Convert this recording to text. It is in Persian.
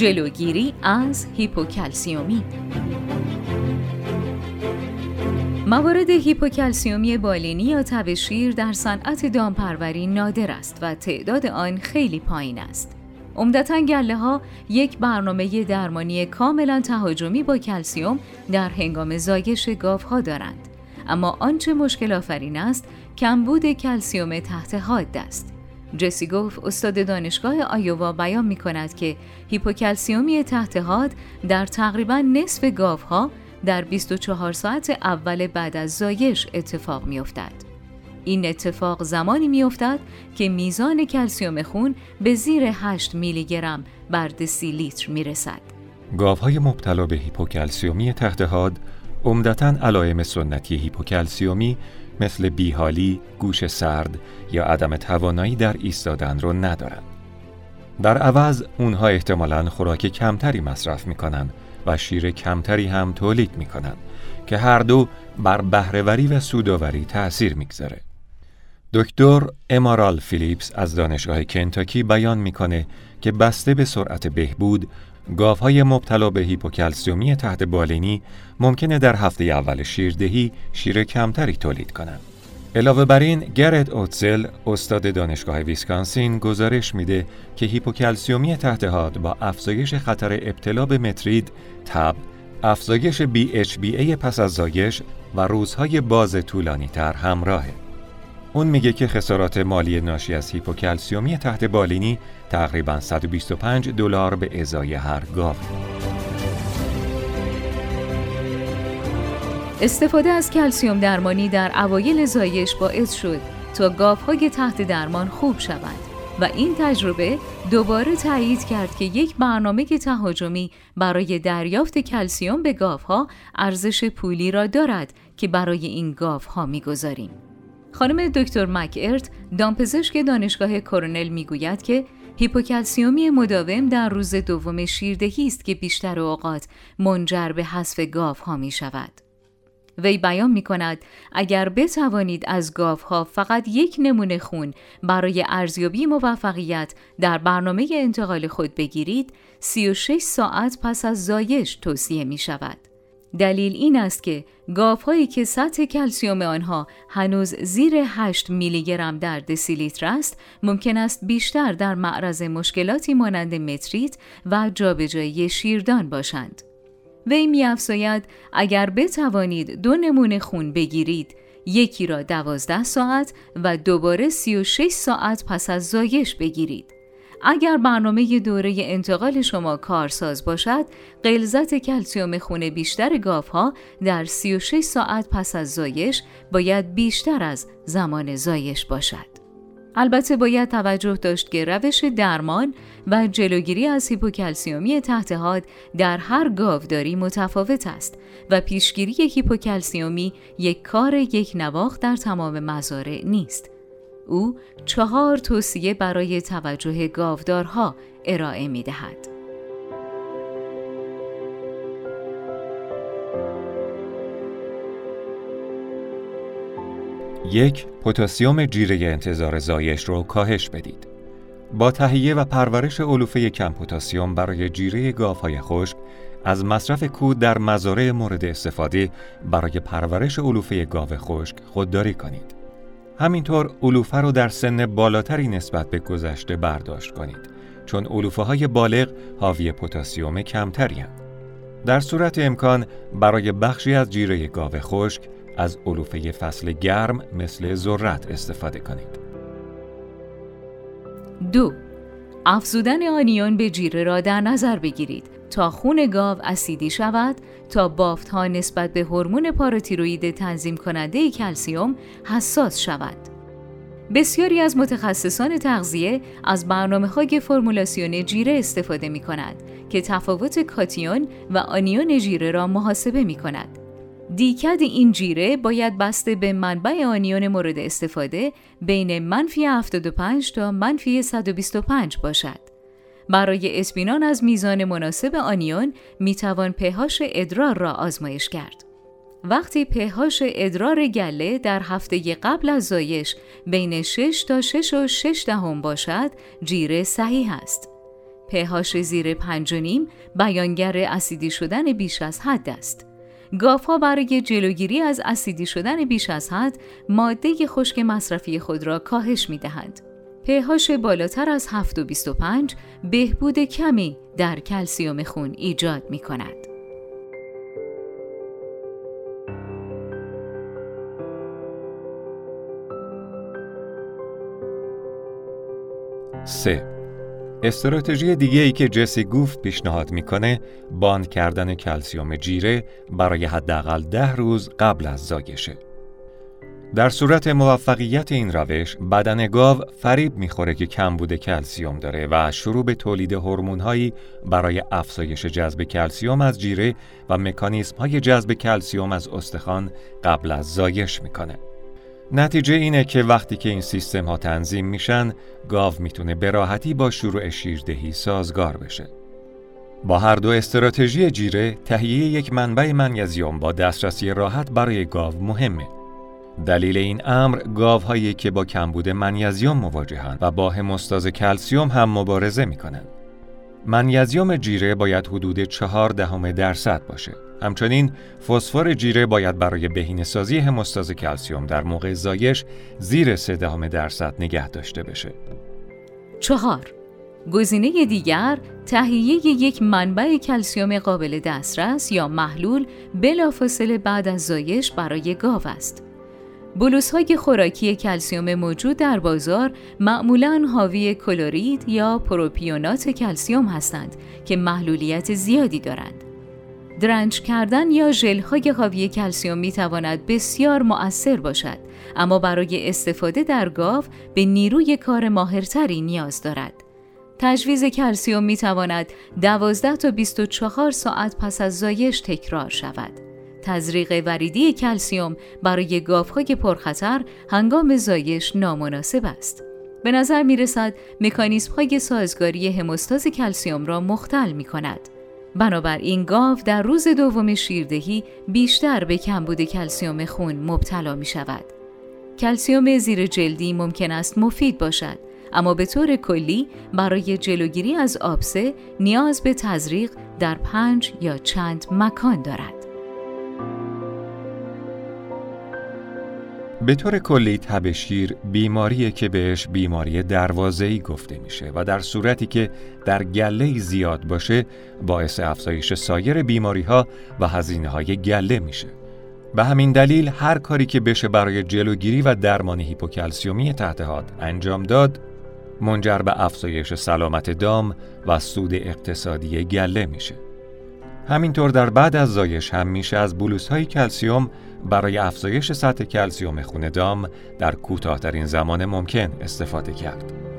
جلوگیری از هیپوکلسیمی موارد هیپوکلسیمی بالینی یا تب شیر در صنعت دامپروری نادر است و تعداد آن خیلی پایین است. عمدتا گله ها یک برنامه درمانی کاملا تهاجمی با کلسیوم در هنگام زایش گاو ها دارند. اما آنچه مشکل آفرین است کمبود کلسیوم تحت حاد است. جسی گوف استاد دانشگاه آیووا بیان می کند که هیپوکلسیمی تحت حاد در تقریبا نصف گاو ها در 24 ساعت اول بعد از زایش اتفاق می افتد. این اتفاق زمانی می افتد که میزان کلسیوم خون به زیر 8 میلی گرم بر دسی لیتر می رسد. های مبتلا به هیپوکلسیمی تحت حاد عمدتا علائم سنتی هیپوکلسیمی مثل بیحالی، گوش سرد یا عدم توانایی در ایستادن را ندارند. در عوض اونها احتمالاً خوراک کمتری مصرف می کنند و شیر کمتری هم تولید می کنند که هر دو بر بهرهوری و سوداوری تأثیر می‌گذاره. دکتر امارال فیلیپس از دانشگاه کنتاکی بیان می‌کنه که بسته به سرعت بهبود گاوهای مبتلا به هیپوکلسیومی تحت بالینی ممکنه در هفته اول شیردهی شیر کمتری تولید کنند. علاوه بر این گرت اوتزل استاد دانشگاه ویسکانسین گزارش میده که هیپوکلسیمی تحت حاد با افزایش خطر ابتلا به متریت، تب، افزایش BHBA پس از زایش و روزهای باز طولانی تر همراهه. اون میگه که خسارات مالی ناشی از هیپوکلسیمی تحت بالینی تقریبا 125 دلار به ازای هر گاو. استفاده از کلسیوم درمانی در اوایل زایش باعث شد تا گاوهای تحت درمان خوب شوند و این تجربه دوباره تایید کرد که یک برنامه تهاجمی برای دریافت کلسیوم به گاوها ارزش پولی را دارد که برای این گاوها می‌گذاریم. خانم دکتر مک ارت دامپزشک دانشگاه کرونل می‌گوید که هیپوکلسیومی مداوم در روز دوم شیردهی است که بیشتر اوقات منجر به حذف گاوها می شود. وی بیان می کند اگر بتوانید از ها فقط یک نمونه خون برای ارزیابی موفقیت در برنامه انتقال خود بگیرید 36 ساعت پس از زایش توصیه می شود. دلیل این است که هایی که سطح کلسیوم آنها هنوز زیر 8 میلی گرم در دسیلیتر است ممکن است بیشتر در معرض مشکلاتی مانند متریت و جابجایی شیردان باشند. وی میافزاید اگر بتوانید دو نمونه خون بگیرید یکی را دوازده ساعت و دوباره 36 ساعت پس از زایش بگیرید. اگر برنامه دوره انتقال شما کارساز باشد، غلظت کلسیوم خون بیشتر گاوها در 36 ساعت پس از زایش باید بیشتر از زمان زایش باشد. البته باید توجه داشت که روش درمان و جلوگیری از هیپوکلسیومی تحت حاد در هر گاوداری متفاوت است و پیشگیری هیپوکلسیومی یک کار یک نواخت در تمام مزارع نیست. او چهار توصیه برای توجه گاودارها ارائه می دهد. یک پتاسیم جیره انتظار زایش رو کاهش بدید. با تهیه و پرورش علوفه کم پتاسیم برای جیره گاوهای خشک از مصرف کود در مزارع مورد استفاده برای پرورش علوفه گاو خشک خودداری کنید. همینطور علوفه رو در سن بالاتری نسبت به گذشته برداشت کنید چون علوفه های بالغ حاوی پتاسیم کمتری هستند. در صورت امکان برای بخشی از جیره گاو خشک از علوفه فصل گرم مثل ذرت استفاده کنید. دو افزودن آنیون به جیره را در نظر بگیرید تا خون گاو اسیدی شود تا بافت ها نسبت به هورمون پاراتیروید تنظیم کننده کلسیوم حساس شود. بسیاری از متخصصان تغذیه از برنامه های فرمولاسیون جیره استفاده می کند که تفاوت کاتیون و آنیون جیره را محاسبه می کند. DCAD این جیره باید بسته به منبع آنیون مورد استفاده بین منفی 75 تا منفی 125 باشد. برای اطمینان از میزان مناسب آنیون می‌توان pH ادرار را آزمایش کرد. وقتی pH ادرار گله در هفته قبل از زایش بین 6 تا 6 و 6 دهم باشد، جیره صحیح است. پهاش زیر پنج نیم بیانگر اسیدی شدن بیش از حد است. ها برای جلوگیری از اسیدی شدن بیش از حد ماده خشک مصرفی خود را کاهش می دهند. پهاش بالاتر از 7.25 بهبود کمی در کلسیوم خون ایجاد می کند. سه استراتژی دیگه ای که جسی گوفت پیشنهاد می‌کنه باند کردن کلسیوم جیره برای حداقل ده روز قبل از زایشه. در صورت موفقیت این روش بدن گاو فریب می‌خوره که کمبود کلسیوم داره و شروع به تولید هورمون‌هایی برای افزایش جذب کلسیوم از جیره و مکانیزم های جذب کلسیوم از استخوان قبل از زایش می‌کنه. نتیجه اینه که وقتی که این سیستم ها تنظیم میشن گاو می‌تونه به راحتی با شروع شیردهی سازگار بشه. با هر دو استراتژی جیره تهیه یک منبع منیزیم با دسترسی راحت برای گاو مهمه. دلیل این امر گاوهایی که با کمبود منیزیم مواجهند و با هموستاز کلسیوم هم مبارزه می‌کنند. منیزیم جیره باید حدود چهار دهم درصد باشه. همچنین فسفر جیره باید برای بهینه سازی هموستاز کلسیوم در موقع زایش زیر سه دهم درصد نگه داشته بشه. چهار گزینه دیگر تهیه یک منبع کلسیوم قابل دسترس یا محلول بلافاصله بعد از زایش برای گاو است. بلوس های خوراکی کلسیوم موجود در بازار معمولا حاوی کلورید یا پروپیونات کلسیوم هستند که محلولیت زیادی دارند. درنج کردن یا ژل های حاوی کلسیوم می تواند بسیار مؤثر باشد اما برای استفاده در گاو به نیروی کار ماهرتری نیاز دارد. تجویز کلسیوم می تواند 12 تا 24 ساعت پس از زایش تکرار شود. تزریق وریدی کلسیوم برای گاوهای پرخطر هنگام زایش نامناسب است. به نظر می رسد مکانیسم های سازگاری هموستاز کلسیوم را مختل می کند. بنابراین گاو در روز دوم شیردهی بیشتر به کمبود کلسیوم خون مبتلا می شود. کلسیوم زیر جلدی ممکن است مفید باشد اما به طور کلی برای جلوگیری از آبسه نیاز به تزریق در پنج یا چند مکان دارد. به طور کلی تب شیر بیماریه که بهش بیماری دروازه‌ای گفته میشه و در صورتی که در گله زیاد باشه باعث افزایش سایر بیماری ها و هزینه های گله میشه. به همین دلیل هر کاری که بشه برای جلوگیری و درمان هیپوکلسیومی تحت حاد انجام داد منجر به افزایش سلامت دام و سود اقتصادی گله میشه. همینطور در بعد از زایش هم میشه از بلوس های کلسیوم برای افزایش سطح کلسیوم خون دام در کوتاهترین زمان ممکن استفاده کرد.